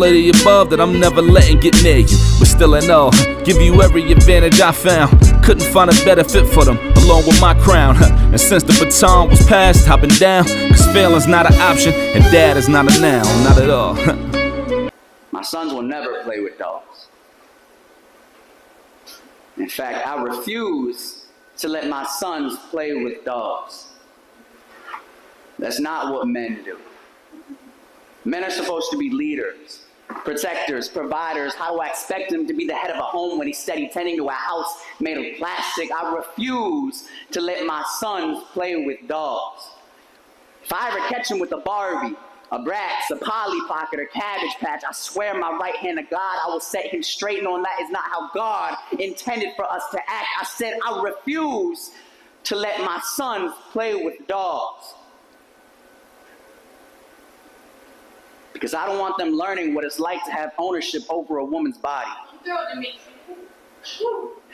lady above that I'm never letting get near you. But still in all, give you every advantage I found. Couldn't find a better fit for them, along with my crown. And since the baton was passed, I've been down. Cause failing's not an option, and dad is not a noun, not at all. my sons will never play with dogs. In fact, I refuse to let my sons play with dogs. That's not what men do. Men are supposed to be leaders protectors, providers. How do I expect him to be the head of a home when he's steady tending to a house made of plastic? I refuse to let my sons play with dogs. If I ever catch him with a Barbie, a Bratz, a Polly Pocket, or Cabbage Patch, I swear my right hand to God, I will set him straight And on that is not how God intended for us to act. I said I refuse to let my sons play with dogs. Because I don't want them learning what it's like to have ownership over a woman's body.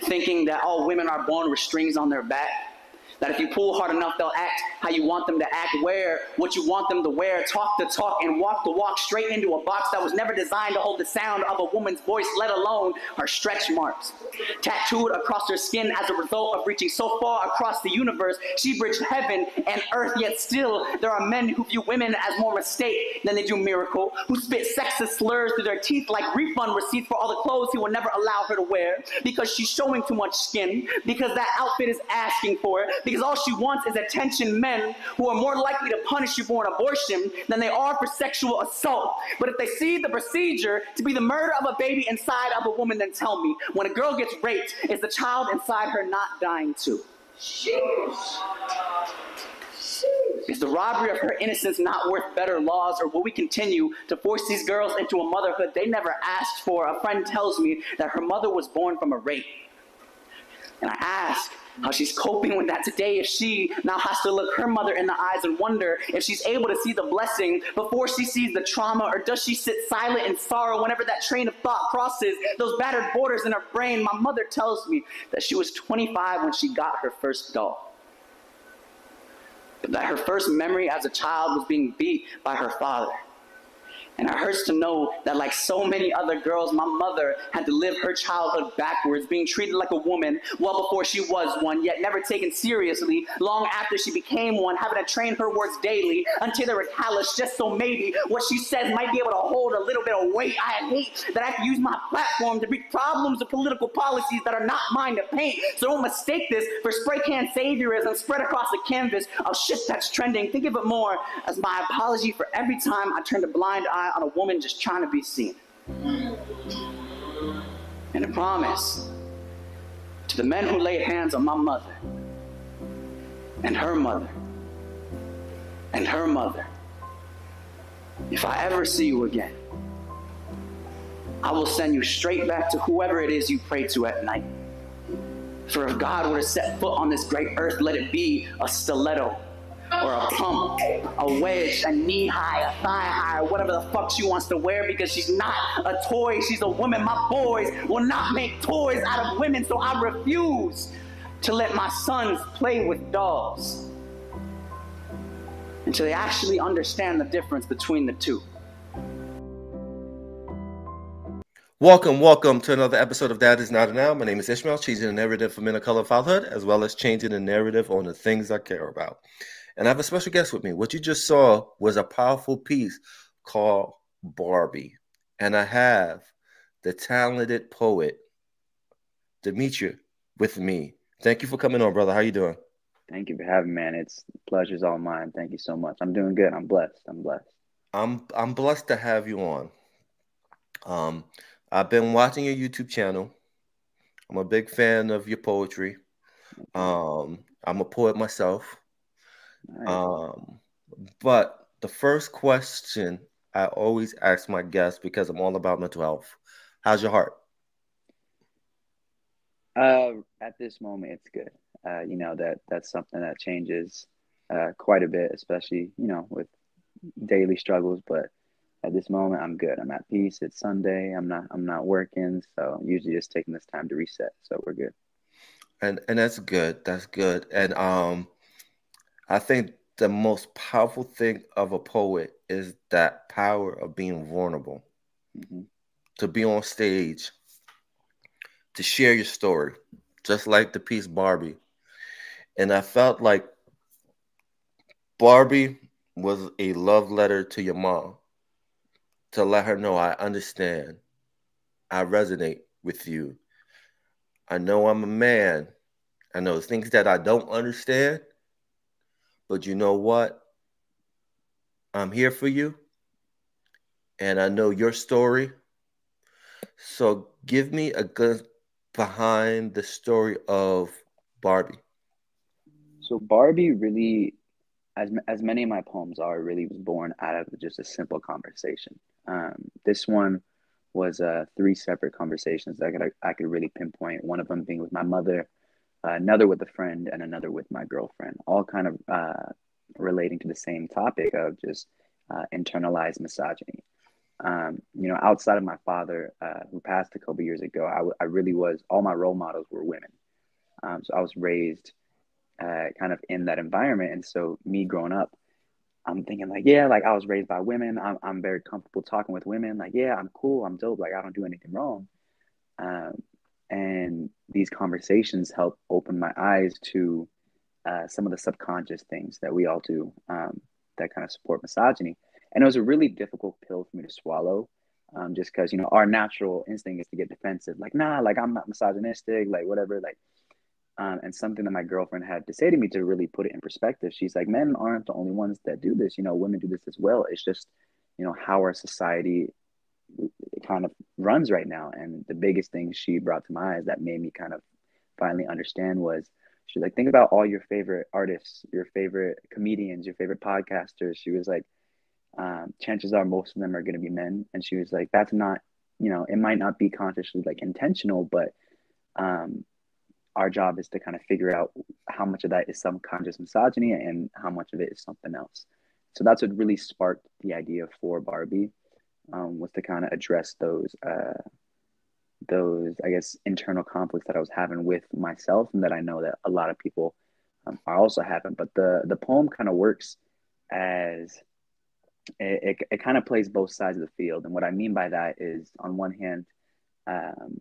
Thinking that all women are born with strings on their back. That if you pull hard enough, they'll act how you want them to act, wear what you want them to wear, talk the talk, and walk the walk straight into a box that was never designed to hold the sound of a woman's voice, let alone her stretch marks. Tattooed across her skin as a result of reaching so far across the universe, she bridged heaven and earth, yet still there are men who view women as more mistake than they do miracle, who spit sexist slurs through their teeth like refund receipts for all the clothes he will never allow her to wear because she's showing too much skin, because that outfit is asking for it, because all she wants is attention men who are more likely to punish you for an abortion than they are for sexual assault. But if they see the procedure to be the murder of a baby inside of a woman, then tell me, when a girl gets raped, is the child inside her not dying too? Is the robbery of her innocence not worth better laws, or will we continue to force these girls into a motherhood they never asked for? A friend tells me that her mother was born from a rape. And I ask, how she's coping with that today if she now has to look her mother in the eyes and wonder if she's able to see the blessing before she sees the trauma or does she sit silent in sorrow whenever that train of thought crosses those battered borders in her brain? My mother tells me that she was 25 when she got her first doll. But that her first memory as a child was being beat by her father and it hurts to know that, like so many other girls, my mother had to live her childhood backwards, being treated like a woman well before she was one, yet never taken seriously long after she became one, having to train her words daily until they were callous, just so maybe what she says might be able to hold a little bit of weight. I hate that I have to use my platform to beat problems of political policies that are not mine to paint. So don't mistake this for spray can saviorism spread across the canvas of shit that's trending. Think of it more as my apology for every time I turned a blind eye eye on a woman just trying to be seen. And a promise to the men who laid hands on my mother and her mother and her mother. If I ever see you again, I will send you straight back to whoever it is you pray to at night. For if God were to set foot on this great earth, let it be a stiletto or a pump, a wedge, a knee high, a thigh high, whatever the fuck she wants to wear because she's not a toy, she's a woman. My boys will not make toys out of women, so I refuse to let my sons play with dolls until they actually understand the difference between the two. Welcome, welcome to another episode of Dad is Not a Noun. My name is Ishmael, changing the narrative for men of color fatherhood, as well as changing the narrative on the things I care about. And I have a special guest with me. What you just saw was a powerful piece called Barbie. And I have the talented poet, Demetri, with me. Thank you for coming on, brother. How you doing? Thank you for having me, man. It's pleasure's all mine. Thank you so much. I'm doing good. I'm blessed. I'm blessed. I'm I'm blessed to have you on. Um, I've been watching your YouTube channel. I'm a big fan of your poetry. Um, I'm a poet myself. Nice. Um, but the first question I always ask my guests because I'm all about mental health. How's your heart? Uh, at this moment, it's good. Uh, you know that that's something that changes uh, quite a bit, especially you know with daily struggles. But at this moment, I'm good. I'm at peace. It's Sunday. I'm not. I'm not working, so I'm usually just taking this time to reset. So we're good. And and that's good. That's good. And um, I think the most powerful thing of a poet is that power of being vulnerable. mm-hmm. to be on stage, to share your story, just like the piece Barbie. And I felt like Barbie was a love letter to your mom to let her know I understand. I resonate with you. I know I'm a man. I know things that I don't understand. But you know what? I'm here for you. And I know your story. So give me a good behind the story of Barbie. So Barbie really as as many of my poems are, really was born out of just a simple conversation. Um, this one was uh, three separate conversations that I could, I could really pinpoint. One of them being with my mother, another with a friend, and another with my girlfriend. All kind of uh, relating to the same topic of just uh, internalized misogyny. Um, you know, outside of my father, uh, who passed a couple years ago, I, w- I really was all my role models were women. Um, so I was raised uh, kind of in that environment. And so me growing up, I'm thinking like, yeah, like I was raised by women. I'm, I'm very comfortable talking with women. Like, yeah, I'm cool. I'm dope. Like I don't do anything wrong. Um, and these conversations help open my eyes to uh, some of the subconscious things that we all do um, that kind of support misogyny. And it was a really difficult pill for me to swallow. Um, just because you know our natural instinct is to get defensive, like nah, like I'm not misogynistic, like whatever, like um, and something that my girlfriend had to say to me to really put it in perspective. She's like, men aren't the only ones that do this. You know, women do this as well. It's just, you know, how our society kind of runs right now. And the biggest thing she brought to my eyes that made me kind of finally understand was she's like, think about all your favorite artists, your favorite comedians, your favorite podcasters. She was like, um, chances are most of them are going to be men. And she was like, that's not, you know, it might not be consciously like intentional, but um, our job is to kind of figure out how much of that is subconscious misogyny and how much of it is something else. So that's what really sparked the idea for Barbie, um, was to kind of address those, uh, those I guess internal conflicts that I was having with myself, and that I know that a lot of people um, are also having. But the the poem kind of works as it, it, it kind of plays both sides of the field, and what I mean by that is, on one hand, um,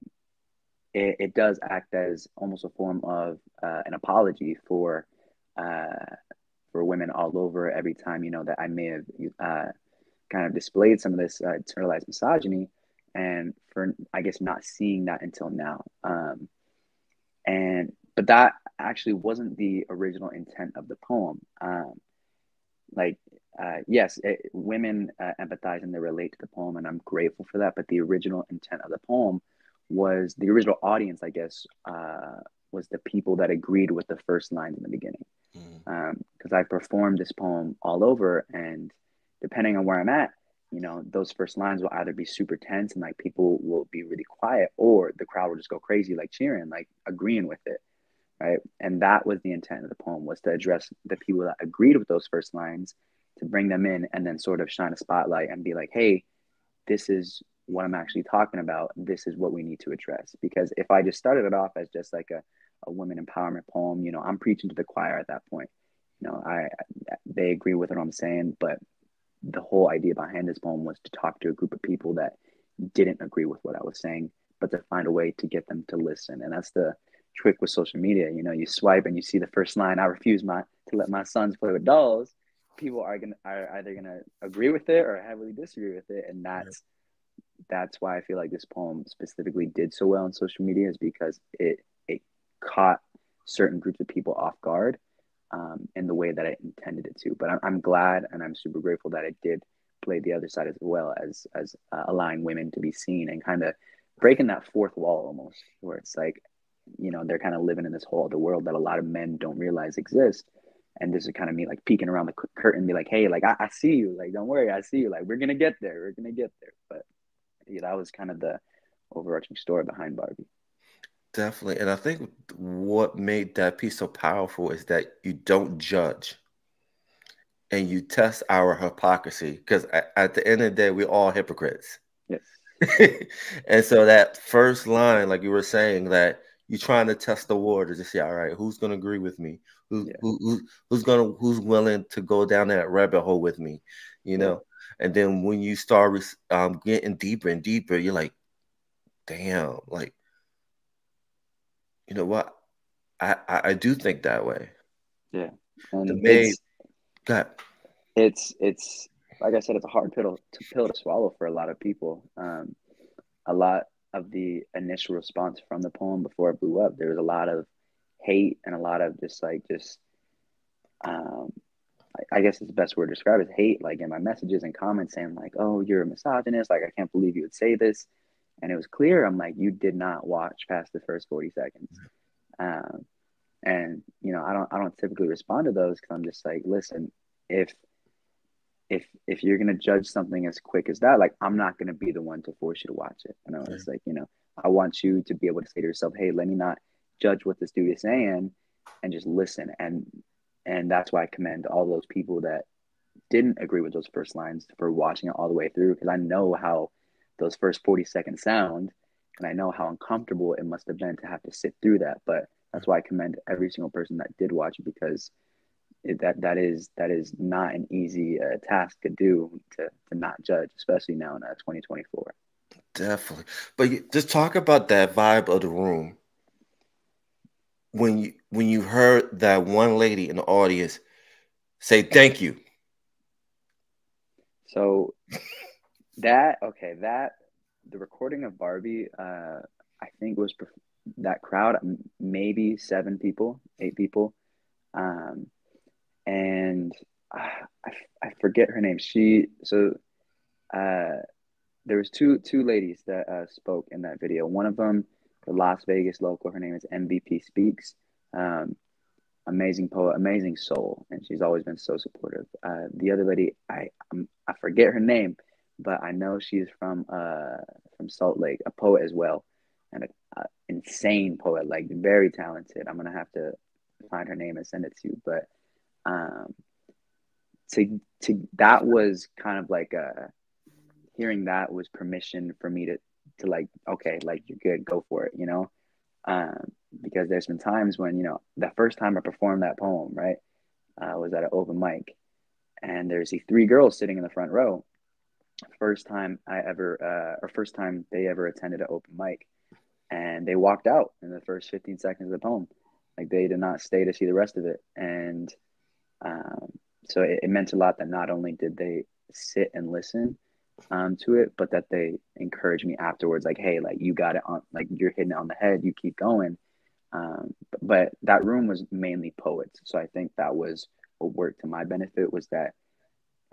it, it does act as almost a form of uh, an apology for uh, for women all over. Every time you know that I may have uh, kind of displayed some of this uh, internalized misogyny, and for I guess not seeing that until now. Um, and but that actually wasn't the original intent of the poem. Um, like uh, yes, it, women uh, empathize and they relate to the poem, and I'm grateful for that. But the original intent of the poem was the original audience, I guess, uh, was the people that agreed with the first lines in the beginning. Because mm. um, I performed this poem all over, and depending on where I'm at, you know, those first lines will either be super tense and like people will be really quiet, or the crowd will just go crazy, like cheering, like agreeing with it, right? And that was the intent of the poem was to address the people that agreed with those first lines, to bring them in, and then sort of shine a spotlight and be like, hey, this is what I'm actually talking about, this is what we need to address. Because if I just started it off as just like a, a women empowerment poem, you know, I'm preaching to the choir at that point. You know, I they agree with what I'm saying, but the whole idea behind this poem was to talk to a group of people that didn't agree with what I was saying, but to find a way to get them to listen. And that's the trick with social media. You know, you swipe and you see the first line, I refuse my to let my sons play with dolls. People are gonna are either gonna agree with it or heavily disagree with it. And that's that's why I feel like this poem specifically did so well on social media is because it it caught certain groups of people off guard um, in the way that I intended it to. But I'm, I'm glad and I'm super grateful that it did play the other side as well as as uh, allowing women to be seen and kind of breaking that fourth wall almost, where it's like you know they're kind of living in this whole other world that a lot of men don't realize exists. And this is kind of me like peeking around the curtain, be like, "Hey, like I, I see you. Like, don't worry, I see you. Like, we're gonna get there. We're gonna get there." But yeah, that was kind of the overarching story behind Barbie. Definitely. And I think what made that piece so powerful is that you don't judge and you test our hypocrisy because at the end of the day, we're all hypocrites. Yes. and so that first line, like you were saying, that you're trying to test the water to see, all right, who's going to agree with me? Who, yeah. who, who, who's going to, who's willing to go down that rabbit hole with me? You know? and then when you start um, getting deeper and deeper, you're like, damn, like, you know what? I I, I do think that way. Yeah, and The it's, God, it's it's like I said, it's a hard pill to pill to swallow for a lot of people. Um, a lot of the initial response from the poem before it blew up, there was a lot of hate and a lot of just like just um, I, I guess it's the best word to describe is hate. Like in my messages and comments saying like, "Oh, you're a misogynist. Like I can't believe you would say this." And it was clear. I'm like, you did not watch past the first 40 seconds. Um, and you know, I don't I don't typically respond to those because I'm just like, listen, if if if you're gonna judge something as quick as that, like I'm not gonna be the one to force you to watch it. You know, Yeah. it's like you know, I want you to be able to say to yourself, "Hey, let me not judge what this dude is saying, and just listen." And and that's why I commend all those people that didn't agree with those first lines for watching it all the way through because I know how those first 40 seconds sound, and I know how uncomfortable it must have been to have to sit through that. But that's why I commend every single person that did watch it because it, that that is that is not an easy uh, task to do to, to not judge, especially now in uh, 2024. definitely. But just talk about that vibe of the room when you when you heard that one lady in the audience say thank you. So that okay, that the recording of Barbie, uh, I think was perf- that crowd maybe seven people, eight people, um, and uh, I, I forget her name. She so uh, there was two two ladies that uh, spoke in that video. One of them, the Las Vegas local, her name is MVP Speaks. Um, amazing poet, amazing soul, and she's always been so supportive. Uh, the other lady, I I'm, I forget her name, but I know she's from uh from Salt Lake, a poet as well, and an insane poet, like very talented. I'm gonna have to find her name and send it to you, but um, to to that was kind of like a hearing that was permission for me to to like okay, like you're good, go for it, you know. Um, because there's been times when you know the first time I performed that poem, right, uh, was at an open mic, and there's these three girls sitting in the front row. First time I ever, uh, or first time they ever attended an open mic, and they walked out in the first 15 seconds of the poem, like they did not stay to see the rest of it, and um, so it, it meant a lot that not only did they sit and listen um, to it, but that they encouraged me afterwards, like, hey, like you got it on, like you're hitting it on the head, you keep going. Um, but, that room was mainly poets, so I think that was what worked to my benefit was that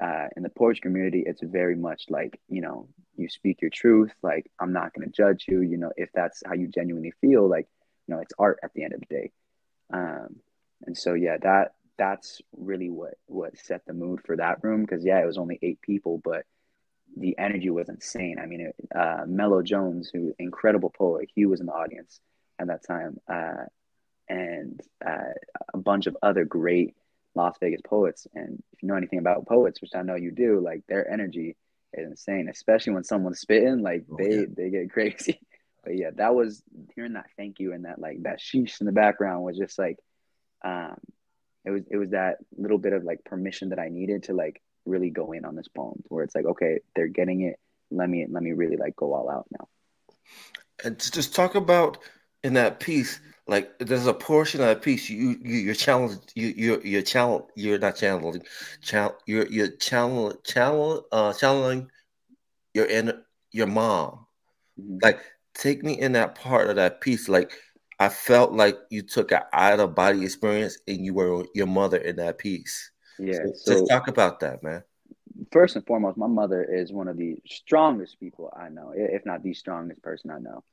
uh, in the poetry community, it's very much like you know you speak your truth. Like I'm not going to judge you. You know if that's how you genuinely feel. Like you know it's art at the end of the day. Um, and so yeah, that that's really what what set the mood for that room because yeah, it was only eight people, but the energy was insane. I mean, it, uh, Mello Jones, who incredible poet, he was in the audience at that time, uh, and uh, a bunch of other great Las Vegas poets. And if you know anything about poets, which I know you do, like their energy is insane, especially when someone's spitting, like Oh, they yeah. they get crazy. But yeah, that was hearing that thank you and that like that sheesh in the background was just like, um, it was it was that little bit of like permission that I needed to like really go in on this poem, where it's like, okay, they're getting it. Let me let me really like go all out now. And just talk about in that piece, like there's a portion of that piece you you you're challenged you you're you're challenge you're not channeling channel you're you're channel channel uh channeling your in your mom. Mhm. Like take me in that part of that piece. Like I felt like you took an out of body experience and you were your mother in that piece. Yeah. So, So just talk about that, man. first and foremost, my mother is one of the strongest people I know, if not the strongest person I know.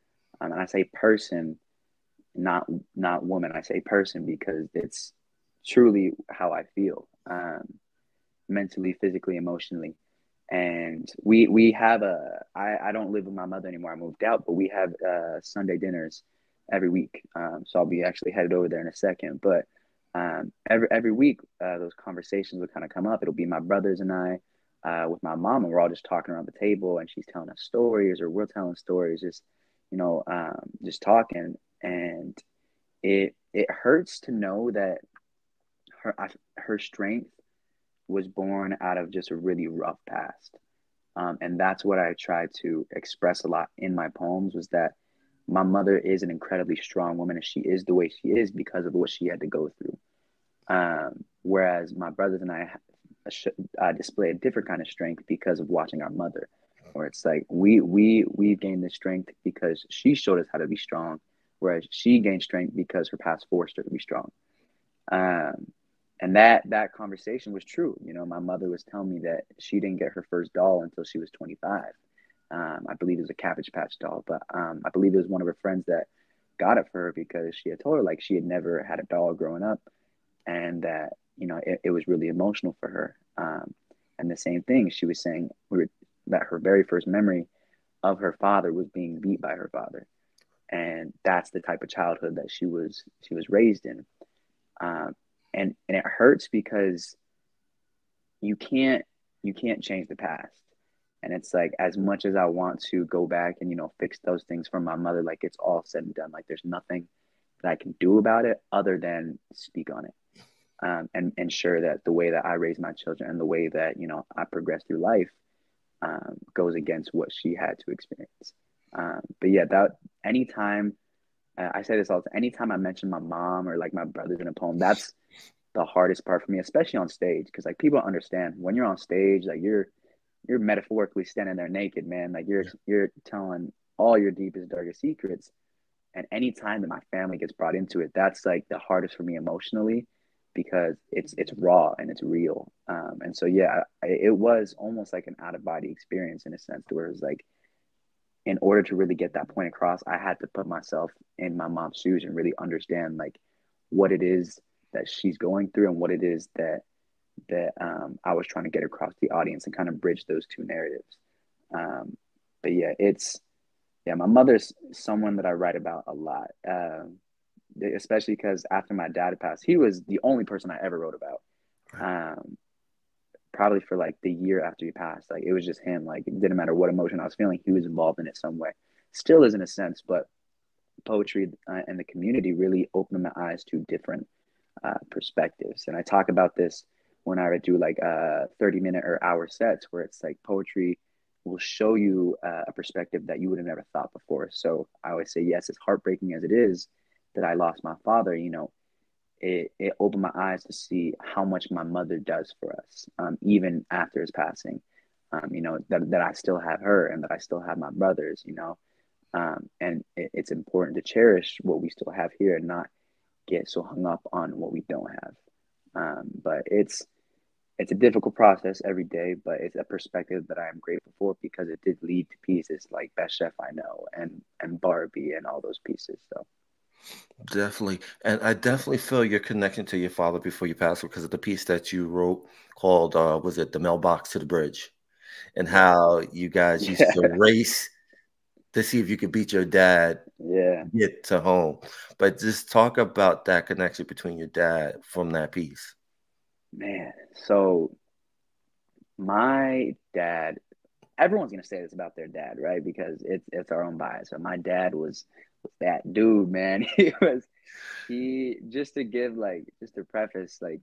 Um, and I say person, not not woman. I say person because it's truly how I feel, um, mentally, physically, emotionally. And we we have a I, I don't live with my mother anymore. I moved out, but we have uh, Sunday dinners every week. Um, so I'll be actually headed over there in a second. But um, every every week, uh, those conversations would kind of come up. It'll be my brothers and I uh, with my mom, and we're all just talking around the table, and she's telling us stories, or we're telling stories, just you know, um, just talking, and it it hurts to know that her her strength was born out of just a really rough past. Um, and that's what I try to express a lot in my poems was that my mother is an incredibly strong woman and she is the way she is because of what she had to go through. Um, whereas my brothers and I uh, display a different kind of strength because of watching our mother, where it's like we we we gained this strength because she showed us how to be strong, whereas she gained strength because her past forced her to be strong. Um, and that that conversation was true. You know, my mother was telling me that she didn't get her first doll until she was 25. Um, I believe it was a Cabbage Patch doll, but um, I believe it was one of her friends that got it for her because she had told her like she had never had a doll growing up, and that you know it, it was really emotional for her. Um, and the same thing, she was saying we were, that her very first memory of her father was being beat by her father, and that's the type of childhood that she was she was raised in. Um, and and it hurts because you can't you can't change the past. And it's like as much as i want to go back and you know fix those things for my mother like it's all said and done. Like there's nothing that i can do about it other than speak on it. Um, and ensure that the way that i raise my children and the way that you know i progress through life um, goes against what she had to experience um, but yeah that anytime I say this all the time. Anytime I mention my mom or like my brothers in a poem, that's the hardest part for me, especially on stage, because like people understand when you're on stage, like you're you're metaphorically standing there naked, man. Like you're yeah. you're telling all your deepest, darkest secrets. And anytime that my family gets brought into it, that's like the hardest for me emotionally because it's it's raw and it's real. Um, and so yeah, I, it was almost like an out of body experience in a sense, where it was like in order to really get that point across, I had to put myself in my mom's shoes and really understand like what it is that she's going through and what it is that that um, I was trying to get across the audience and kind of bridge those two narratives. Um, but yeah, it's yeah, my mother's someone that I write about a lot, uh, especially because after my dad passed, he was the only person I ever wrote about. Um, probably for like the year after he passed. Like it was just him. Like it didn't matter what emotion I was feeling, he was involved in it some way. Still is in a sense, but poetry uh, and the community really opened my eyes to different uh, perspectives. And I talk about this when I would do like uh, 30 minute or hour sets where it's like poetry will show you uh, a perspective that you would have never thought before. So I always say, yes, as heartbreaking as it is that I lost my father, you know, it, it opened my eyes to see how much my mother does for us, um, even after his passing. Um, you know, that, that I still have her and that I still have my brothers, you know. Um, and it, it's important to cherish what we still have here and not get so hung up on what we don't have. Um, but it's it's a difficult process every day, but it's a perspective that I am grateful for because it did lead to pieces like Best Chef I Know and and Barbie and all those pieces. So Definitely. And I definitely feel your connection to your father before you passed because of the piece that you wrote called, uh, was it The Mailbox to the Bridge? And how you guys used yeah. to race to see if you could beat your dad, yeah, get to home. But just talk about that connection between your dad from that piece. Man, so my dad, everyone's gonna say this about their dad, right? Because it's it's our own bias. But my dad was that dude, man. He was he just to give like just to preface like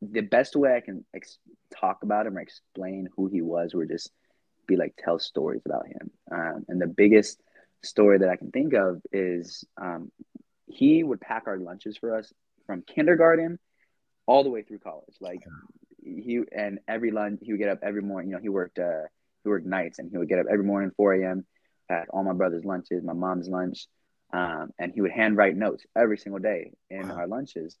the best way I can ex- talk about him or explain who he was would just be like tell stories about him. Um, and the biggest story that I can think of is um, he would pack our lunches for us from kindergarten all the way through college. Like he and every lunch he would get up every morning. You know, he worked uh, he worked nights and he would get up every morning 4 a.m had all my brother's lunches, my mom's lunch, um, and he would handwrite notes every single day in wow. our lunches.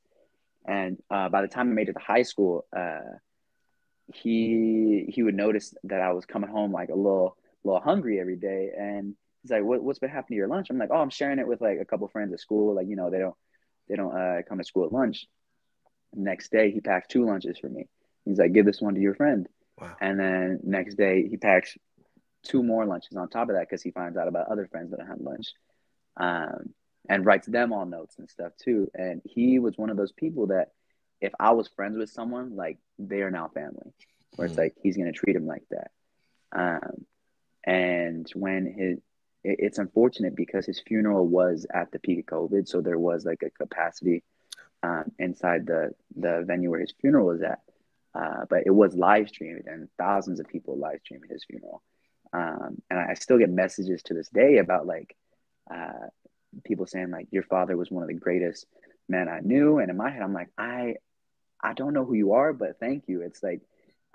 And uh, by the time I made it to high school, uh, he he would notice that I was coming home like a little little hungry every day, and he's like, what, "What's been happening to your lunch?" I'm like, "Oh, I'm sharing it with like a couple friends at school. Like you know, they don't they don't uh, come to school at lunch." Next day, he packs two lunches for me. He's like, "Give this one to your friend." Wow. And then next day, he packs two more lunches on top of that because he finds out about other friends that have lunch um, and writes them all notes and stuff too. And he was one of those people that if I was friends with someone, like they are now family, where it's hmm. like he's going to treat him like that. Um, and when his, it, it's unfortunate because his funeral was at the peak of COVID, so there was like a capacity um, inside the the venue where his funeral was at. uh, but it was live streamed and thousands of people live streamed his funeral. Um, and I still get messages to this day about like uh, people saying like your father was one of the greatest men I knew. And in my head, I'm like, I I don't know who you are, but thank you. It's like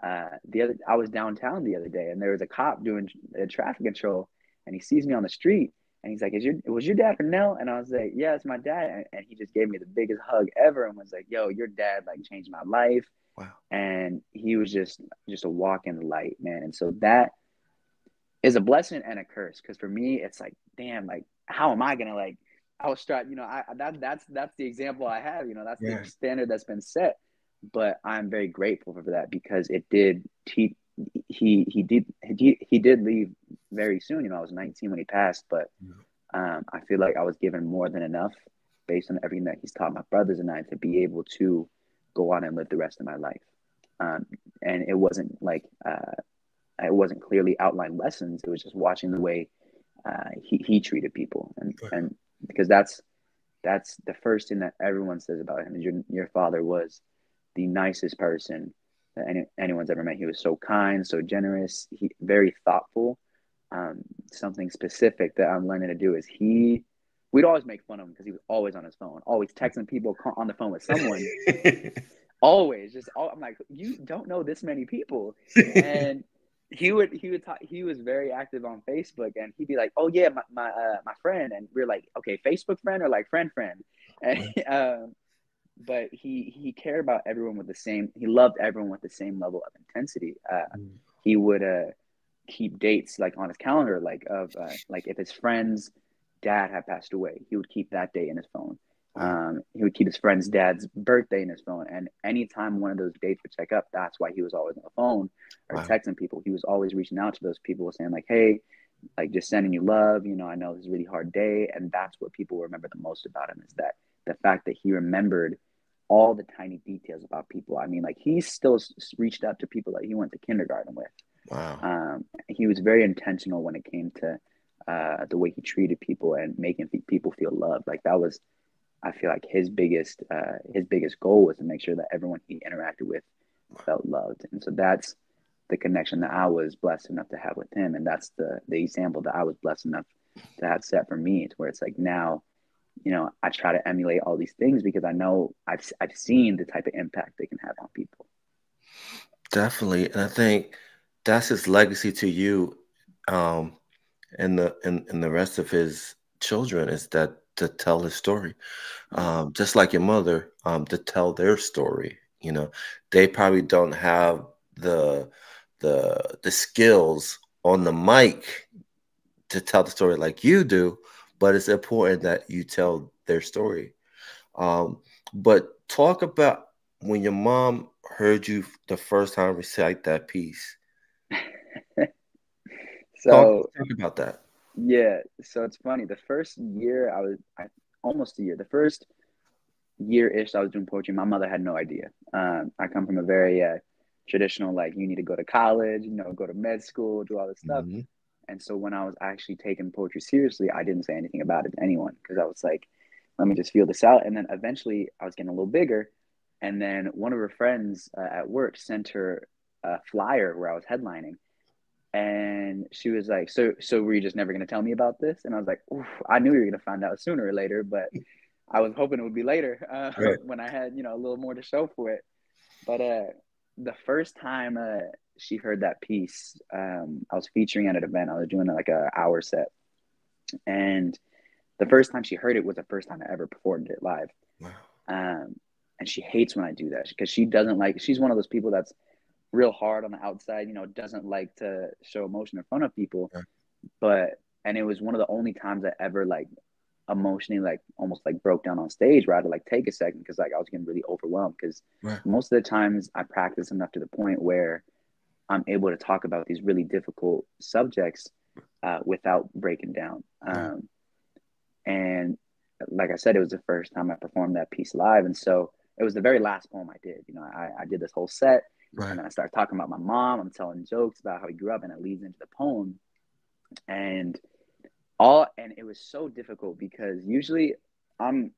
uh, the other I was downtown the other day and there was a cop doing a traffic control and he sees me on the street and he's like, "Is your was your dad for Nell?" And I was like, "Yeah, it's my dad." And, and, he just gave me the biggest hug ever and was like, "Yo, your dad like changed my life." Wow. And he was just just a walk in the light, man. And so that is a blessing and a curse because for me, it's like, damn, like how am I gonna like? I was struck, you know, I that that's that's the example I have. You know, that's yeah. the standard that's been set. But I'm very grateful for that because it did teach he he did he, he did leave very soon. You know, I was 19 when he passed, but um, I feel like I was given more than enough based on everything that he's taught my brothers and I to be able to go on and live the rest of my life. Um, and it wasn't like uh, it wasn't clearly outlined lessons. It was just watching the way uh, he he treated people, and right. and because that's that's the first thing that everyone says about him. Your your father was the nicest person that any, anyone's ever met. He was so kind, so generous, he very thoughtful. Um, something specific that I'm learning to do is he. We'd always make fun of him because he was always on his phone, always texting people on the phone with someone. always, just all, I'm like, you don't know this many people, and he would he would talk, he was very active on Facebook, and he'd be like, oh yeah, my my uh, my friend, and we are like, okay, Facebook friend or like friend friend, and um, but he he cared about everyone with the same. He loved everyone with the same level of intensity. Uh, mm. He would uh, keep dates like on his calendar, like of uh, like if his friend's dad had passed away, he would keep that date in his phone. Um, he would keep his friend's dad's birthday in his phone, and anytime one of those dates would check up, that's why he was always on the phone or wow. texting people. He was always reaching out to those people, saying like, "Hey, like just sending you love. You know, I know this is a really hard day," and that's what people remember the most about him is that the fact that he remembered all the tiny details about people. I mean, like he still reached out to people that he went to kindergarten with. Wow. Um, he was very intentional when it came to uh, the way he treated people and making people feel loved. Like that was, I feel like his biggest uh, his biggest goal was to make sure that everyone he interacted with felt loved. And so that's the connection that I was blessed enough to have with him, and that's the the example that I was blessed enough to have set for me. To where it's like now you know, I try to emulate all these things because I know I've I've seen the type of impact they can have on people. Definitely, and I think that's his legacy to you, um, and the and, and the rest of his children is that to tell his story, um, just like your mother, um, to tell their story. You know, they probably don't have the the the skills on the mic to tell the story like you do, but it's important that you tell their story. Um, but talk about when your mom heard you the first time recite that piece. so talk, talk, about that. Yeah, so it's funny. The first year I was I, almost a year. The first year ish I was doing poetry. My mother had no idea. Um, I come from a very uh, traditional like you need to go to college, you know, go to med school, do all this stuff. Mm-hmm. And so when I was actually taking poetry seriously, I didn't say anything about it to anyone because I was like, let me just feel this out. And then eventually I was getting a little bigger. And then one of her friends uh, at work sent her a flyer where I was headlining. And she was like, so, so were you just never going to tell me about this? And I was like, I knew you were going to find out sooner or later, but I was hoping it would be later uh, right. when I had, you know, a little more to show for it. But uh, the first time uh, she heard that piece. Um, I was featuring at an event. I was doing like a hour set, and the first time she heard it was the first time I ever performed it live. Wow. Um, and she hates when I do that because she doesn't like. She's one of those people that's real hard on the outside. You know, doesn't like to show emotion in front of people. Yeah. But and it was one of the only times I ever like emotionally like almost like broke down on stage where I had to like take a second because like I was getting really overwhelmed because right. most of the times I practice enough to the point where I'm able to talk about these really difficult subjects uh, without breaking down. Um, and like I said, it was the first time I performed that piece live, and so it was the very last poem I did. You know, I, I did this whole set, right. and then I started talking about my mom. I'm telling jokes about how he grew up, and it leads into the poem. And all and it was so difficult because usually I'm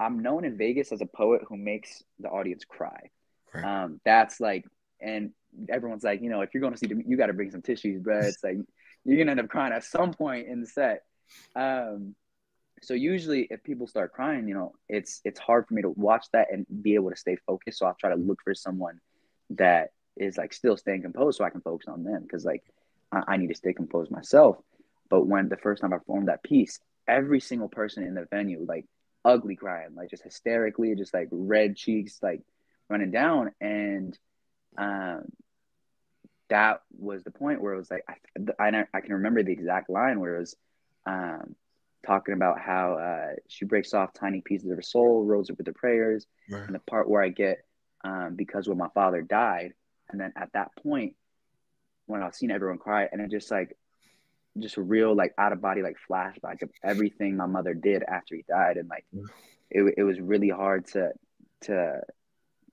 I'm known in Vegas as a poet who makes the audience cry. Right. Um, that's like, and everyone's like, you know, if you're going to see them, you got to bring some tissues, bro. It's like you're gonna end up crying at some point in the set. Um, so usually, if people start crying, you know, it's it's hard for me to watch that and be able to stay focused. So I'll try to look for someone that is like still staying composed, so I can focus on them because like I, I need to stay composed myself. But when the first time I performed that piece, every single person in the venue like ugly crying, like just hysterically, just like red cheeks, like running down, and um, that was the point where it was like I, I, I can remember the exact line where it was um, talking about how uh, she breaks off tiny pieces of her soul, rolls it with the prayers, right. and the part where I get um, because when my father died, and then at that point when I was seeing everyone cry, and it just like just real like out of body like flashback of everything my mother did after he died, and like it, it was really hard to to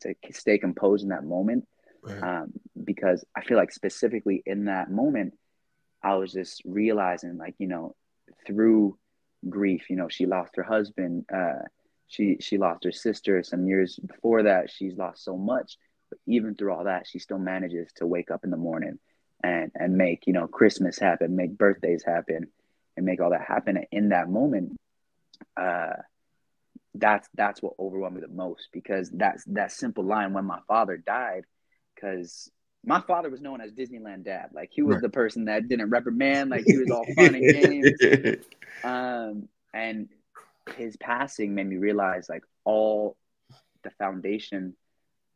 to stay composed in that moment right. um, because I feel like specifically in that moment, I was just realizing like you know through grief, you know, she lost her husband, uh, she she lost her sister. Some years before that, she's lost so much, but even through all that, she still manages to wake up in the morning and and make you know Christmas happen, make birthdays happen, and make all that happen. And in that moment, uh, that's that's what overwhelmed me the most because that's that simple line when my father died because my father was known as Disneyland dad. Like he was right. the person that didn't reprimand, like he was all fun and games. Um, and his passing made me realize like all the foundation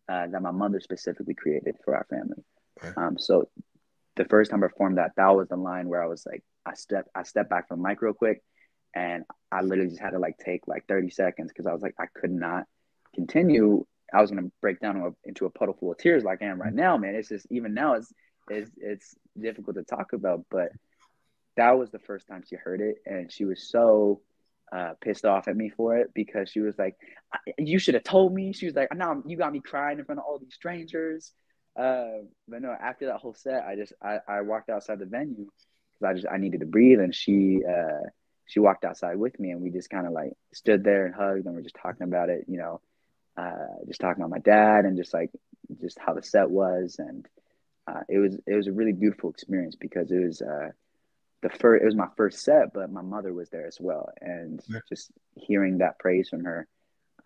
uh, that my mother specifically created for our family. Right. Um, so the first time I performed that, that was the line where I was like, I step, I stepped back from the mic real quick, and I literally just had to like take like 30 seconds because I was like, I could not continue I was gonna break down into a puddle full of tears like I am right now, man. It's just even now it's it's it's difficult to talk about, but that was the first time she heard it, and she was so uh, pissed off at me for it because she was like, "You should have told me." She was like, "Now you got me crying in front of all these strangers." Uh, but no, after that whole set, I just I, I walked outside the venue because I just I needed to breathe, and she uh, she walked outside with me, and we just kind of like stood there and hugged, and we're just talking about it, you know uh, just talking about my dad and just like just how the set was and uh, it was it was a really beautiful experience because it was uh, the first it was my first set but my mother was there as well. And yeah. just hearing that praise from her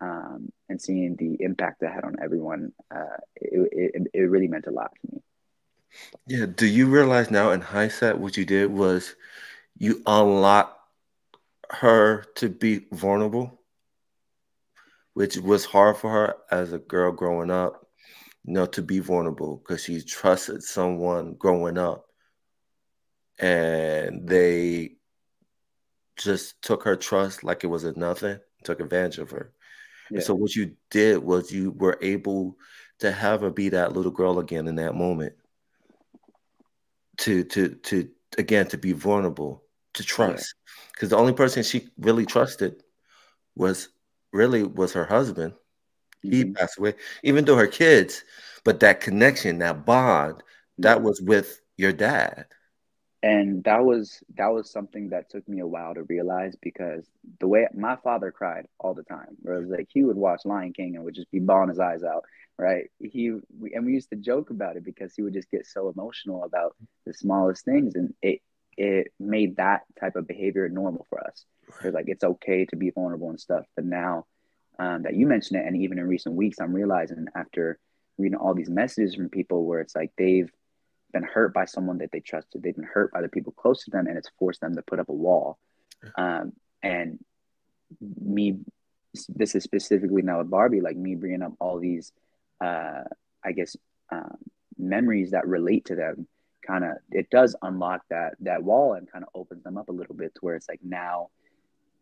um, and seeing the impact that had on everyone uh, it, it, it really meant a lot to me. Yeah. Do you realize now in hindsight what you did was you unlocked her to be vulnerable which was hard for her as a girl growing up, you know, to be vulnerable because she trusted someone growing up and they just took her trust like it was a nothing, took advantage of her. Yeah. And so what you did was you were able to have her be that little girl again in that moment. To to to again to be vulnerable, to trust. Because yeah. the only person she really trusted was really was her husband. Mm-hmm. He passed away, even though her kids, but that connection, that bond, that was with your dad. And that was that was something that took me a while to realize because the way my father cried all the time, where it was like he would watch Lion King and would just be bawling his eyes out, right? He we, and we used to joke about it because he would just get so emotional about the smallest things, and it it made that type of behavior normal for us. Right. like it's okay to be vulnerable and stuff. But now um, that you mentioned it, and even in recent weeks, I'm realizing after reading all these messages from people where it's like they've been hurt by someone that they trusted, they've been hurt by the people close to them, and it's forced them to put up a wall. Um, and me, this is specifically now with Barbie, like me bringing up all these, uh, I guess, um, memories that relate to them kind of it does unlock that that wall and kind of opens them up a little bit to where it's like now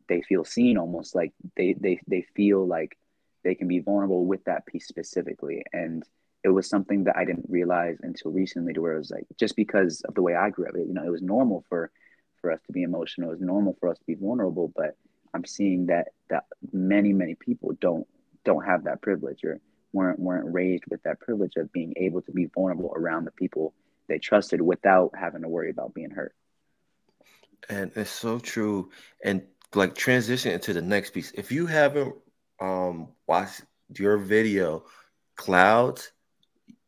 they feel seen almost like they they they feel like they can be vulnerable with that piece specifically. And it was something that I didn't realize until recently to where it was like just because of the way I grew up you know it was normal for for us to be emotional it was normal for us to be vulnerable but I'm seeing that that many many people don't don't have that privilege or weren't weren't raised with that privilege of being able to be vulnerable around the people they trusted without having to worry about being hurt. And it's so true. And like transition into the next piece. If you haven't um watched your video clouds,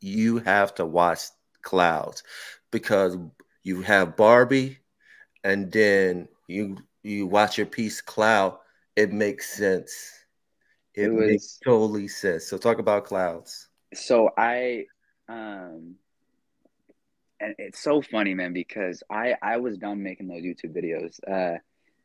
you have to watch clouds because you have Barbie and then you you watch your piece cloud, it makes sense. It, it was, makes totally sense. So talk about clouds. So I um and it's so funny, man, because I I was done making those YouTube videos. Uh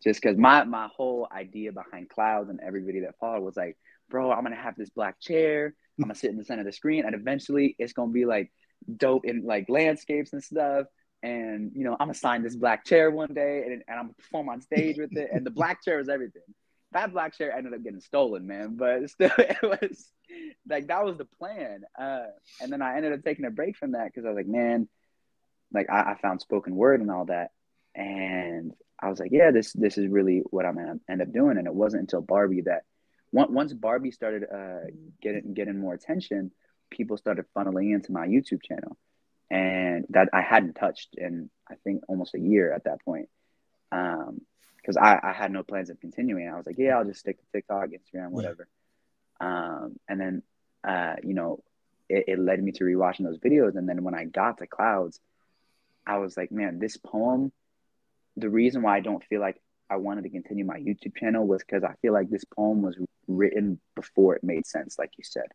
just because my my whole idea behind clouds and everybody that followed was like, bro, I'm gonna have this black chair, I'm gonna sit in the center of the screen, and eventually it's gonna be like dope in like landscapes and stuff. And you know, I'm gonna sign this black chair one day, and, and I'm gonna perform on stage with it. And the black chair is everything. That black chair ended up getting stolen, man. But still, it was like that was the plan. Uh, and then I ended up taking a break from that because I was like, man, like I, I found spoken word and all that, and I was like, yeah, this this is really what I'm gonna end up doing. And it wasn't until Barbie that once Barbie started uh, getting getting more attention, people started funneling into my YouTube channel, and that I hadn't touched in I think almost a year at that point, because um, I, I had no plans of continuing. I was like, yeah, I'll just stick to TikTok, Instagram, whatever. Um, and then uh, you know, it, it led me to rewatching those videos, and then when I got to Clouds, I was like, man, this poem the reason why I don't feel like I wanted to continue my YouTube channel was because I feel like this poem was written before it made sense, like you said,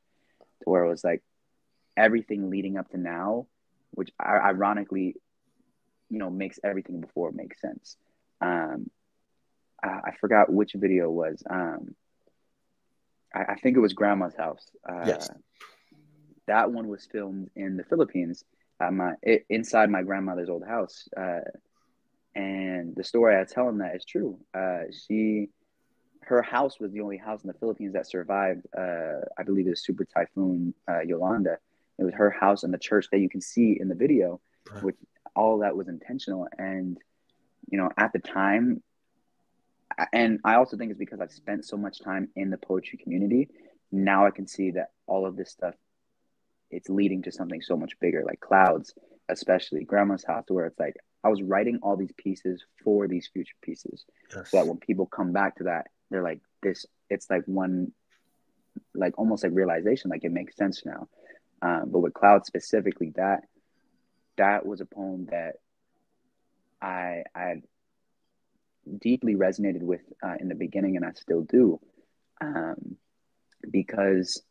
to where it was like everything leading up to now, which ironically, you know, makes everything before it makes sense. Um, I, I forgot which video it was. Um, I, I, think it was Grandma's house. Uh, yes. That one was filmed in the Philippines, at my it, inside my grandmother's old house. Uh, and the story I tell him that is true. Uh, she, her house was the only house in the Philippines that survived. Uh, I believe it was Super Typhoon uh, Yolanda. It was her house and the church that you can see in the video, right. which all that was intentional. And you know, at the time, and I also think it's because I've spent so much time in the poetry community. Now I can see that all of this stuff, it's leading to something so much bigger, like clouds, especially grandma's house, where it's like I was writing all these pieces for these future pieces, yes. so that when people come back to that, they're like, "This." It's like one, like almost like realization, like it makes sense now. Um, but with Cloud specifically, that that was a poem that I I deeply resonated with uh, in the beginning, and I still do, um, because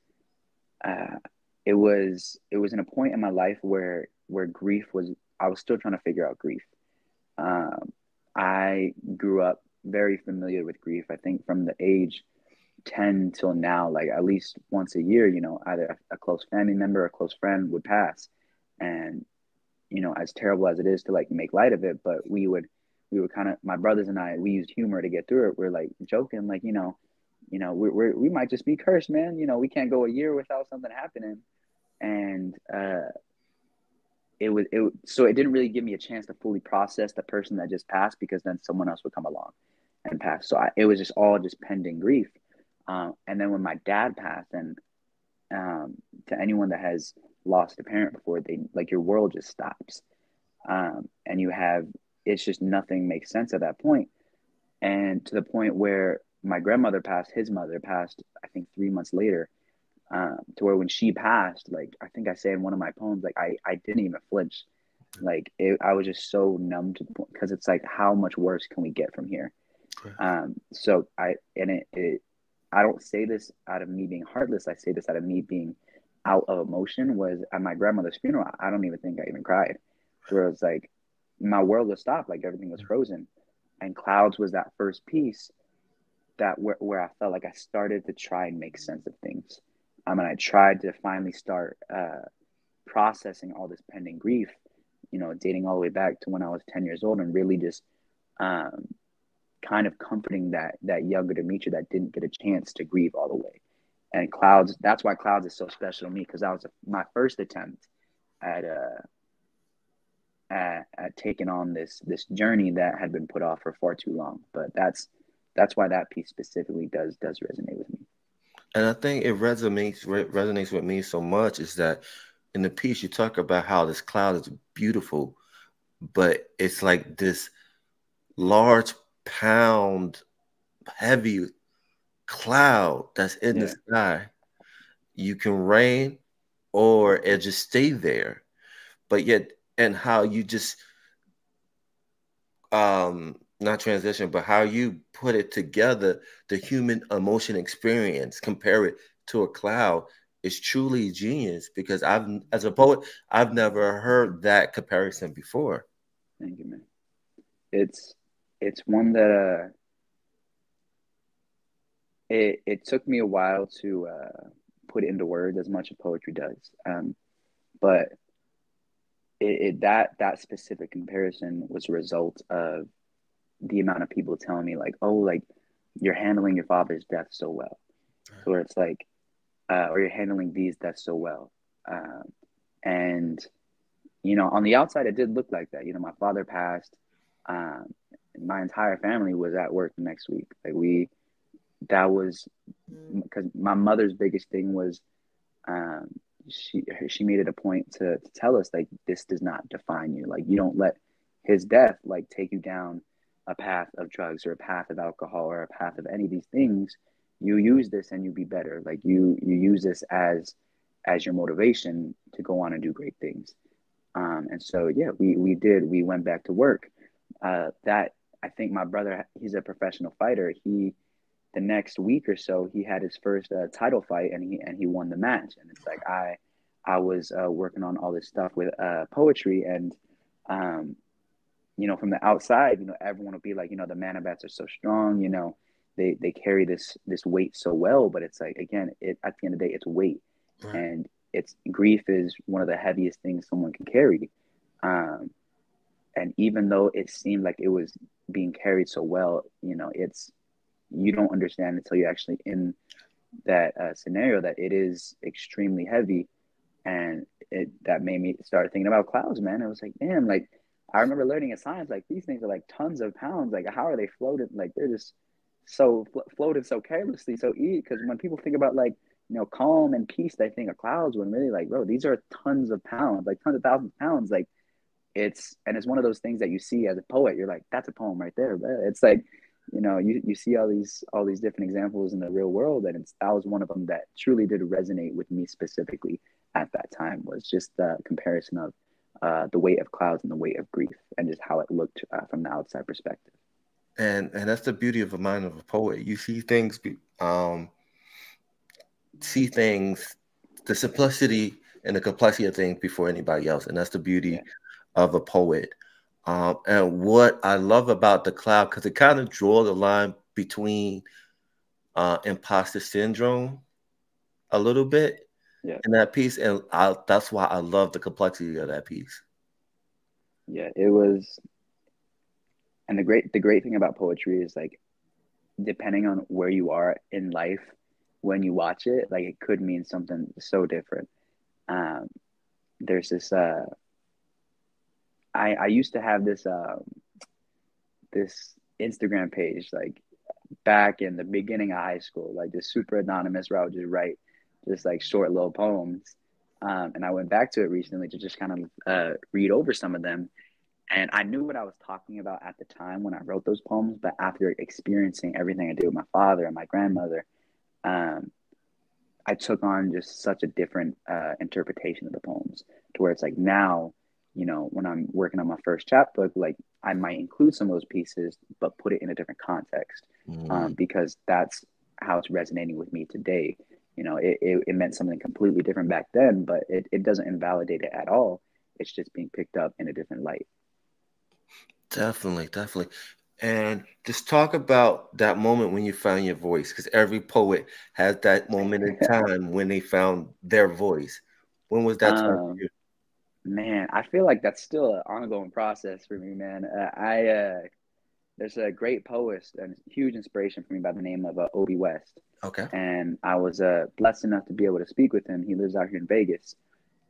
uh, it was it was in a point in my life where where grief was I was still trying to figure out grief. Um, I grew up very familiar with grief. I think from the age 10 till now, like at least once a year, you know, either a, close family member or a close friend would pass. And, you know, as terrible as it is to like make light of it, but we would, we would kind of, my brothers and I, we used humor to get through it. We're like joking, like, you know, you know, we we we might just be cursed, man. You know, we can't go a year without something happening. And, uh, it was it so it didn't really give me a chance to fully process the person that just passed because then someone else would come along and pass. So I, it was just all just pending grief. Um, and then when my dad passed, and um, to anyone that has lost a parent before, they like your world just stops, um, and you have it's just nothing makes sense at that point. And to the point where my grandmother passed, his mother passed, I think three months later, um, to where when she passed, like I think I say in one of my poems, like I, I didn't even flinch. Like it, I was just so numb to the point because it's like how much worse can we get from here? Um, so I and it, it I don't say this out of me being heartless. I say this out of me being out of emotion. Was at my grandmother's funeral, I don't even think I even cried. Where it was like my world was stopped, like everything was frozen, and clouds was that first piece that where, where I felt like I started to try and make sense of things. Um, and I tried to finally start uh, processing all this pending grief, you know, dating all the way back to when I was 10 years old and really just um, kind of comforting that that younger Demetri that didn't get a chance to grieve all the way. And Clouds, that's why Clouds is so special to me because that was my first attempt at uh at, at taking on this this journey that had been put off for far too long. But that's that's why that piece specifically does does resonate with me and I think it resonates resonates with me so much is that in the piece you talk about how this cloud is beautiful, but it's like this large pound heavy cloud that's in yeah. the sky. You can rain or it just stay there. But yet, and how you just um not transition, but how you put it together, the human emotion experience, compare it to a cloud is truly genius because I've as a poet, I've never heard that comparison before. Thank you, man. It's it's one that uh it it took me a while to uh put into words as much as poetry does. Um but it, it that that specific comparison was a result of the amount of people telling me like, oh, like you're handling your father's death so well. So where it's like, uh, or you're handling these deaths so well. Um, and, you know, on the outside, it did look like that. You know, my father passed. Um, my entire family was at work the next week. Like we, that was because my mother's biggest thing was, um, she she made it a point to, to tell us like this does not define you. Like you don't let his death like take you down a path of drugs or a path of alcohol or a path of any of these things you use this and you be better. Like you you use this as as your motivation to go on and do great things. Um, and so yeah we we did. We went back to work. Uh, that i think my brother he's a professional fighter. He the next week or so he had his first uh, title fight and he and he won the match. And it's like i i was uh, working on all this stuff with uh, poetry and um, you know, from the outside, you know, everyone will be like, you know, the Manabats are so strong, you know, they they carry this this weight so well. But it's like again, it at the end of the day, it's weight, right. and it's grief is one of the heaviest things someone can carry. Um, and even though it seemed like it was being carried so well, you know, it's you don't understand until you're actually in that uh, scenario that it is extremely heavy, and it that made me start thinking about clouds, man. I was like, damn, like I remember learning in science like these things are like tons of pounds. Like how are they floated? Like they're just so fl- floated so carelessly, so easy. Because when people think about like you know calm and peace, they think of clouds. When really like bro, these are tons of pounds, like tons of thousands of pounds. Like it's and it's one of those things that you see as a poet. You're like that's a poem right there. It's like you know you, you see all these all these different examples in the real world and it's that was one of them that truly did resonate with me specifically at that time was just the comparison of uh, the weight of clouds and the weight of grief and just how it looked uh, from the outside perspective. And and that's the beauty of the mind of a poet. You see things um see things the simplicity and the complexity of things before anybody else and that's the beauty yeah. of a poet. Um and what i love about the cloud because it kind of draws the line between uh imposter syndrome a little bit yeah. in that piece, and I, that's why I love the complexity of that piece. Yeah, it was, and the great the great thing about poetry is like, depending on where you are in life, when you watch it, like it could mean something so different. Um, there's this. Uh, I I used to have this um, this Instagram page like back in the beginning of high school, like just super anonymous where I would just write just like short little poems. Um, and I went back to it recently to just kind of uh, read over some of them. And I knew what I was talking about at the time when I wrote those poems, but after experiencing everything I did with my father and my grandmother, um, I took on just such a different uh, interpretation of the poems to where it's like now, you know, when I'm working on my first chapbook, like I might include some of those pieces, but put it in a different context mm. um, because that's how it's resonating with me today you know it, it, it, meant something completely different back then but it, it doesn't invalidate it at all. It's just being picked up in a different light. Definitely definitely. And just talk about that moment when you found your voice because every poet has that moment in time when they found their voice. When was that um, man i feel like that's still an ongoing process for me man. Uh, i uh, there's a great poet and huge inspiration for me by the name of uh, Obi West. Okay. And I was uh, blessed enough to be able to speak with him. He lives out here in Vegas.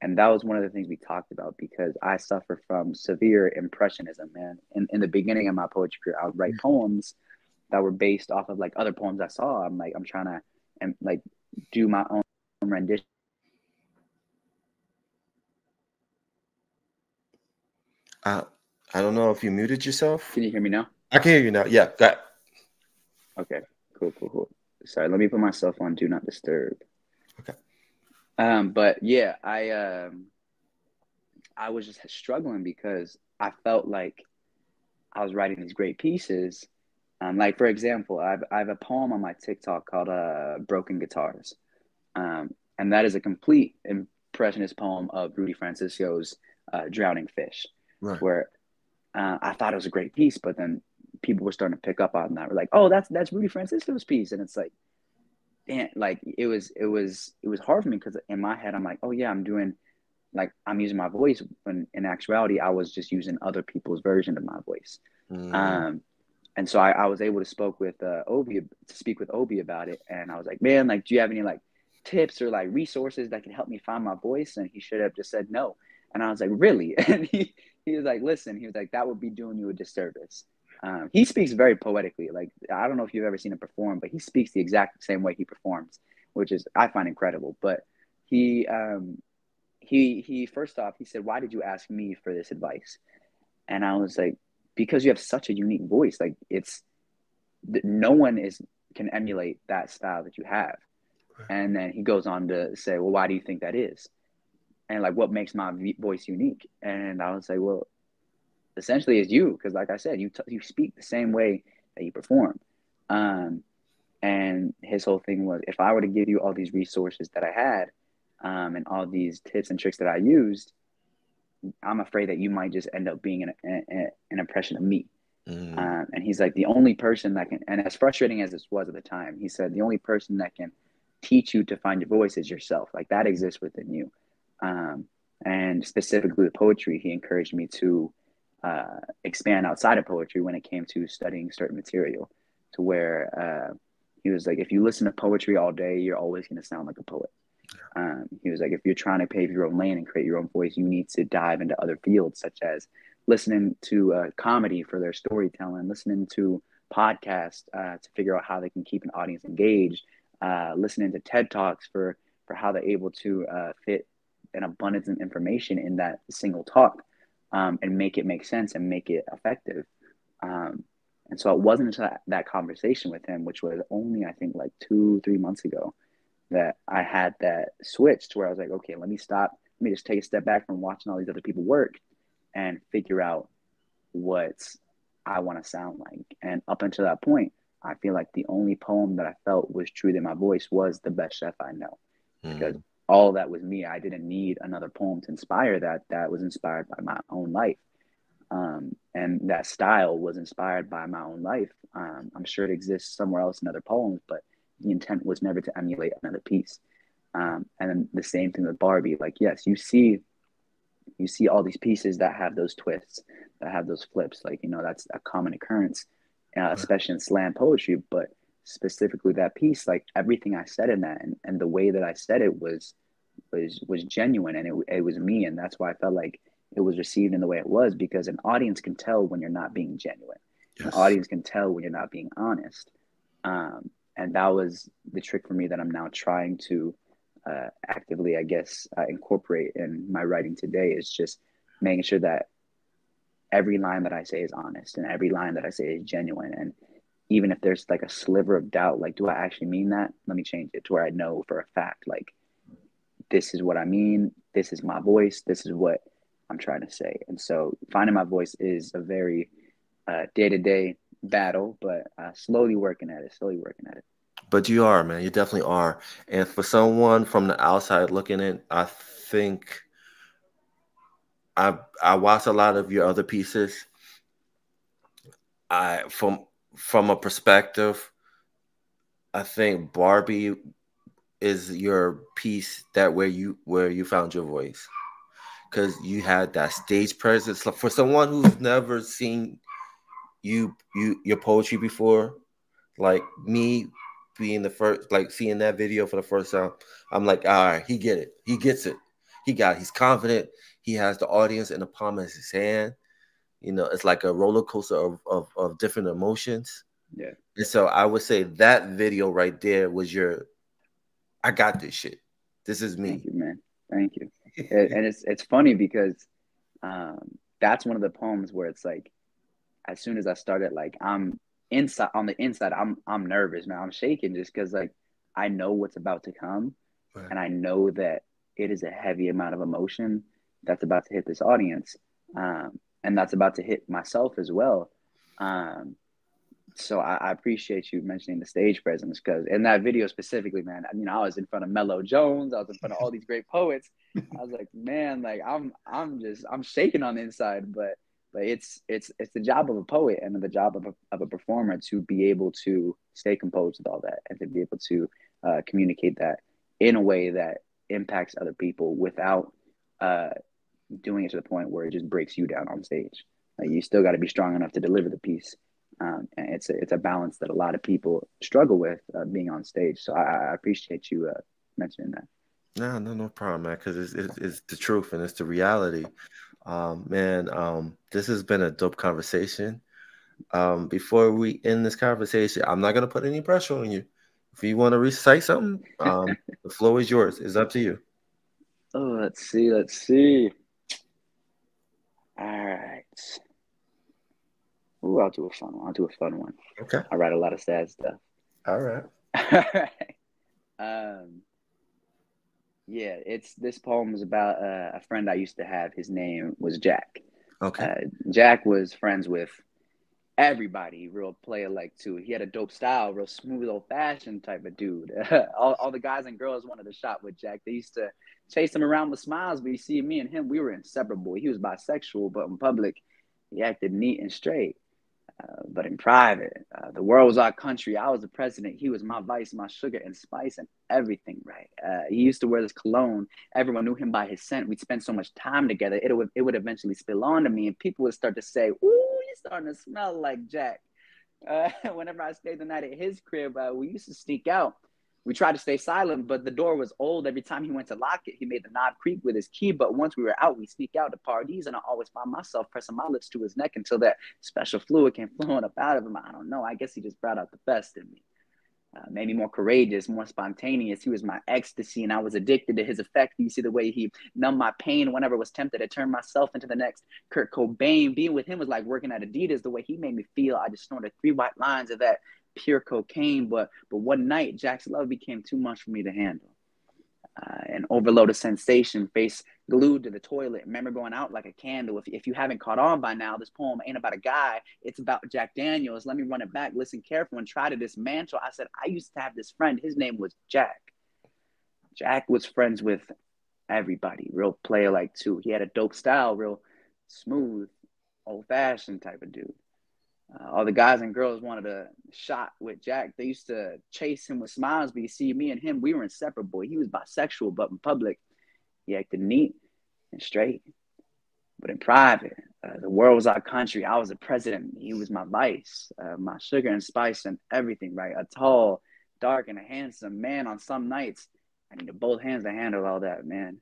And that was one of the things we talked about because I suffer from severe impressionism, man. In, in the beginning of my poetry career, I would write poems that were based off of like other poems I saw. I'm like, I'm trying to and like do my own rendition. Uh, I don't know if you muted yourself. Can you hear me now? I can hear you now. Yeah, got. Okay, cool, cool, cool. Sorry, let me put myself on do not disturb. Okay. Um, but yeah, I um, I was just struggling because I felt like I was writing these great pieces. Um, like for example, I've I have a poem on my TikTok called uh, "Broken Guitars," um, and that is a complete impressionist poem of Rudy Francisco's uh, "Drowning Fish," right. where uh, I thought it was a great piece, but then people were starting to pick up on that. We're like, "Oh, that's that's Rudy Francisco's piece," and it's like, and like it was it was it was hard for me because in my head I'm like, "Oh yeah, I'm doing." like I'm using my voice when in actuality I was just using other people's version of my voice. Mm. Um, and so I, I, was able to spoke with uh, Obi to speak with Obi about it, and I was like, man, like, do you have any like tips or like resources that can help me find my voice? And he should have just said no. And I was like, really? And he he was like, listen, he was like, that would be doing you a disservice. Um, he speaks very poetically. Like I don't know if you've ever seen him perform, but he speaks the exact same way he performs, which is I find incredible. But he um, he he first off he said why did you ask me for this advice? And i was like because you have such a unique voice. Like it's no one is can emulate that style that you have. And then he goes on to say well why do you think that is? And like what makes my voice unique? And i was like well essentially is you because like i said you t- you speak the same way that you perform um and his whole thing was if i were to give you all these resources that i had um, and all these tips and tricks that I used, I'm afraid that you might just end up being an, an, an impression of me. Mm. Um, and he's like, the only person that can, and as frustrating as this was at the time, he said, the only person that can teach you to find your voice is yourself. Like that exists within you. Um, and specifically with poetry, he encouraged me to uh, expand outside of poetry when it came to studying certain material, to where uh, he was like, if you listen to poetry all day, you're always going to sound like a poet. Um, he was like, if you're trying to pave your own lane and create your own voice, you need to dive into other fields, such as listening to uh, comedy for their storytelling, listening to podcasts uh, to figure out how they can keep an audience engaged, uh, listening to TED Talks for for how they're able to fit an abundance of information in that single talk um, and make it make sense and make it effective. Um, and so it wasn't until that, that conversation with him, which was only I think like two, three months ago, that I had that switch to where I was like, okay, let me stop. Let me just take a step back from watching all these other people work and figure out what I want to sound like. And up until that point, I feel like the only poem that I felt was true to my voice was The Best Chef I Know. Mm-hmm. Because all that was me. I didn't need another poem to inspire that. That was inspired by my own life. Um, and that style was inspired by my own life. Um, I'm sure it exists somewhere else in other poems, but the intent was never to emulate another piece. Um, and then the same thing with Barbie. Like, yes, you see, you see all these pieces that have those twists, that have those flips. Like, you know, that's a common occurrence, uh, especially in slam poetry. But specifically that piece, like everything I said in that, and, and the way that I said it was was was genuine, and it it was me, and that's why I felt like it was received in the way it was because an audience can tell when you're not being genuine. Yes. An audience can tell when you're not being honest. Um, and that was the trick for me that I'm now trying to uh, actively, I guess, uh, incorporate in my writing today is just making sure that every line that I say is honest and every line that I say is genuine. And even if there's like a sliver of doubt, like, do I actually mean that? Let me change it to where I know for a fact, like, this is what I mean. This is my voice. This is what I'm trying to say. And so finding my voice is a very day to day battle, but uh, slowly working at it, slowly working at it. But you are, man. You definitely are. And for someone from the outside looking in, I think I I watched a lot of your other pieces. I from from a perspective, I think Barbie is your piece that where you where you found your voice. Because you had that stage presence. For someone who's never seen you you your poetry before like me being the first like seeing that video for the first time i'm like all right he get it. He gets it. He got it. he's confident. He has the audience in the palm of his hand you know it's like a roller coaster of, of, of different emotions yeah and so i would say that video right there was your i got this shit this is me thank you man thank you and it's it's funny because um that's one of the poems where it's like as soon as I started, like I'm inside on the inside, I'm I'm nervous, man. I'm shaking just because like I know what's about to come, right. and I know that it is a heavy amount of emotion that's about to hit this audience. Um, and that's about to hit myself as well. Um, so I, I, appreciate you mentioning the stage presence because in that video specifically, man, you know, I was in front of Mello Jones, I was in front of all these great poets. I was like, man, like I'm I'm just I'm shaking on the inside, but but it's it's it's the job of a poet and the job of a, of a performer to be able to stay composed with all that and to be able to uh, communicate that in a way that impacts other people without uh, doing it to the point where it just breaks you down on stage. Like you still got to be strong enough to deliver the piece. Um, and it's a, it's a balance that a lot of people struggle with uh, being on stage. So I, I appreciate you uh, mentioning that. No, no, no problem, man. Because it's, it's, it's the truth and it's the reality. Um, man, um, this has been a dope conversation. Um, before we end this conversation, I'm not gonna put any pressure on you. If you want to recite something, um, the flow is yours. It's up to you. Oh, let's see. Let's see. All right. Ooh, I'll do a fun one. I'll do a fun one. Okay. I write a lot of sad stuff. All right. All right. Um, yeah, it's this poem is about uh, a friend I used to have. His name was Jack. Okay. Uh, Jack was friends with everybody, real player like too. He had a dope style, real smooth, old fashioned type of dude. all, all the guys and girls wanted to shot with Jack. They used to chase him around with smiles, but you see, me and him, we were inseparable. He was bisexual, but in public, he acted neat and straight. Uh, but in private, uh, the world was our country. I was the president. He was my vice, my sugar and spice, and everything right. Uh, he used to wear this cologne. Everyone knew him by his scent. We'd spend so much time together. It would it would eventually spill on to me, and people would start to say, "Ooh, you're starting to smell like Jack." Uh, whenever I stayed the night at his crib, uh, we used to sneak out we tried to stay silent, but the door was old. Every time he went to lock it, he made the knob creak with his key. But once we were out, we sneak out to parties, and I always find myself pressing my lips to his neck until that special fluid came flowing up out of him. I don't know. I guess he just brought out the best in me. Uh, made me more courageous, more spontaneous. He was my ecstasy, and I was addicted to his effect. You see the way he numbed my pain whenever I was tempted to turn myself into the next Kurt Cobain. Being with him was like working at Adidas. The way he made me feel, I just snorted three white lines of that pure cocaine, but but one night Jack's love became too much for me to handle. Uh, an overload of sensation, face glued to the toilet. Remember going out like a candle. If, if you haven't caught on by now, this poem ain't about a guy. It's about Jack Daniels. Let me run it back. Listen careful and try to dismantle. I said, I used to have this friend. His name was Jack. Jack was friends with everybody. Real player like too. He had a dope style, real smooth, old fashioned type of dude uh, all the guys and girls wanted a shot with Jack. They used to chase him with smiles, but you see, me and him, we were inseparable. He was bisexual, but in public, he acted neat and straight. But in private, uh, the world was our country. I was the president. He was my vice, uh, my sugar and spice and everything, right? A tall, dark, and a handsome man on some nights. I needed both hands to handle all that, man.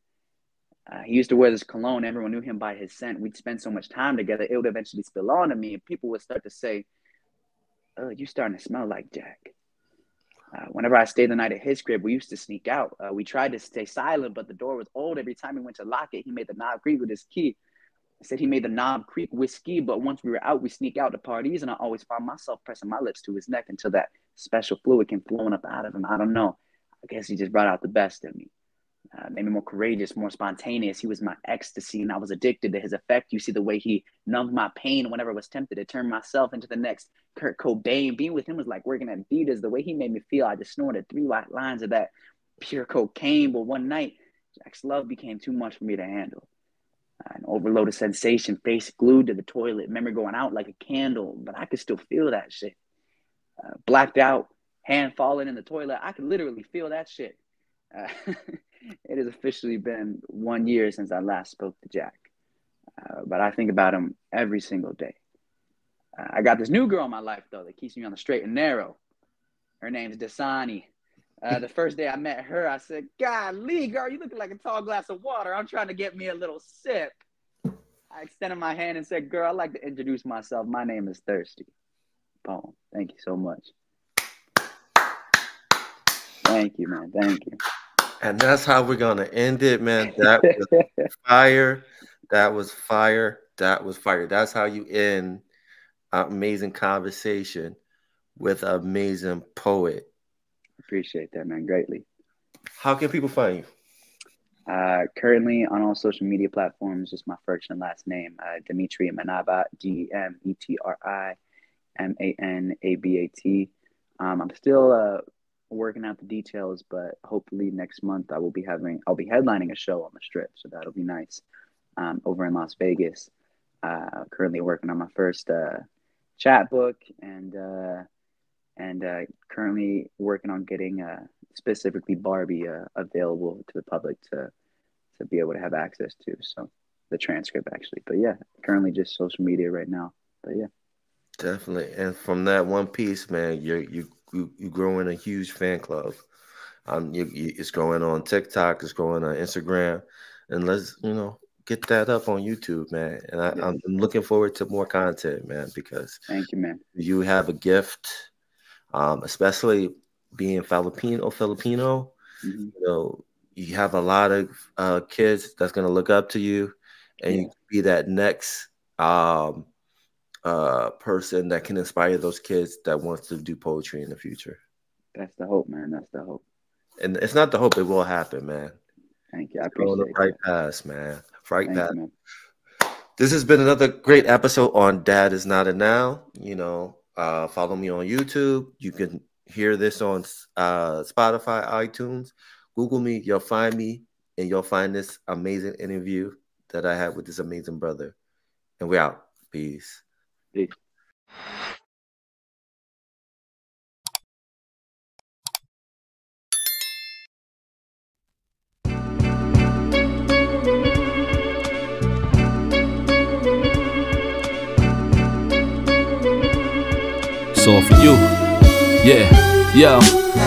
Uh, he used to wear this cologne. Everyone knew him by his scent. We'd spend so much time together, it would eventually spill on to me, and people would start to say, "Oh, you're starting to smell like Jack." Uh, whenever I stayed the night at his crib, we used to sneak out. Uh, we tried to stay silent, but the door was old. Every time he went to lock it, he made the knob creak with his key. I said he made the knob creak whiskey, but once we were out, we sneak out to parties, and I always found myself pressing my lips to his neck until that special fluid came flowing up out of him. I don't know. I guess he just brought out the best in me uh, me more courageous, more spontaneous. He was my ecstasy, and I was addicted to his effect. You see the way he numbed my pain whenever I was tempted to turn myself into the next Kurt Cobain. Being with him was like working at Adidas. The way he made me feel, I just snorted three white lines of that pure cocaine. But one night, Jack's love became too much for me to handle. An overloaded sensation, face glued to the toilet, memory going out like a candle, but I could still feel that shit. Uh, blacked out, hand falling in the toilet. I could literally feel that shit. Uh, it has officially been one year since I last spoke to Jack, uh, but I think about him every single day. Uh, I got this new girl in my life though that keeps me on the straight and narrow. Her name's Dasani. Uh, the first day I met her, I said, "God, Lee, girl, you looking like a tall glass of water. I'm trying to get me a little sip." I extended my hand and said, "Girl, I'd like to introduce myself. My name is Thirsty." Poem. Thank you so much. Thank you, man. Thank you. And that's how we're gonna end it, man. That was fire. That was fire. That was fire. That's how you end an amazing conversation with an amazing poet. Appreciate that, man. Greatly. How can people find you? Uh, currently on all social media platforms, just my first and last name, uh, Demetri Manabat, D M E T R I M A N A B A T. Um, I'm still uh, working out the details, but hopefully next month I will be having I'll be headlining a show on the strip, so that'll be nice. Um, over in Las Vegas, uh, currently working on my first uh, chapbook and uh, and uh, currently working on getting uh, specifically Barbie uh, available to the public to to be able to have access to. So the transcript actually, but yeah, currently just social media right now. But yeah, definitely. And from that one piece, man, you you you you growing a huge fan club. Um, you, you, it's growing on TikTok, it's growing on Instagram, and let's you know get that up on YouTube, man. And I, am looking forward to more content, man, because thank you, man. You have a gift, um, especially being Filipino, Filipino. Mm-hmm. You know, you have a lot of uh, kids that's gonna look up to you, and yeah. you be that next um, uh, person that can inspire those kids that wants to do poetry in the future. That's the hope, man. That's the hope. And it's not the hope; it will happen, man. Thank you. I appreciate the right path, man. Right path. This has been another great episode on Dad is Not a Noun. You know, uh, follow me on YouTube. You can hear this on uh, Spotify, iTunes. Google me. You'll find me, and you'll find this amazing interview that I had with this amazing brother. And we're out. Peace. Peace. all for you. Yeah, yo.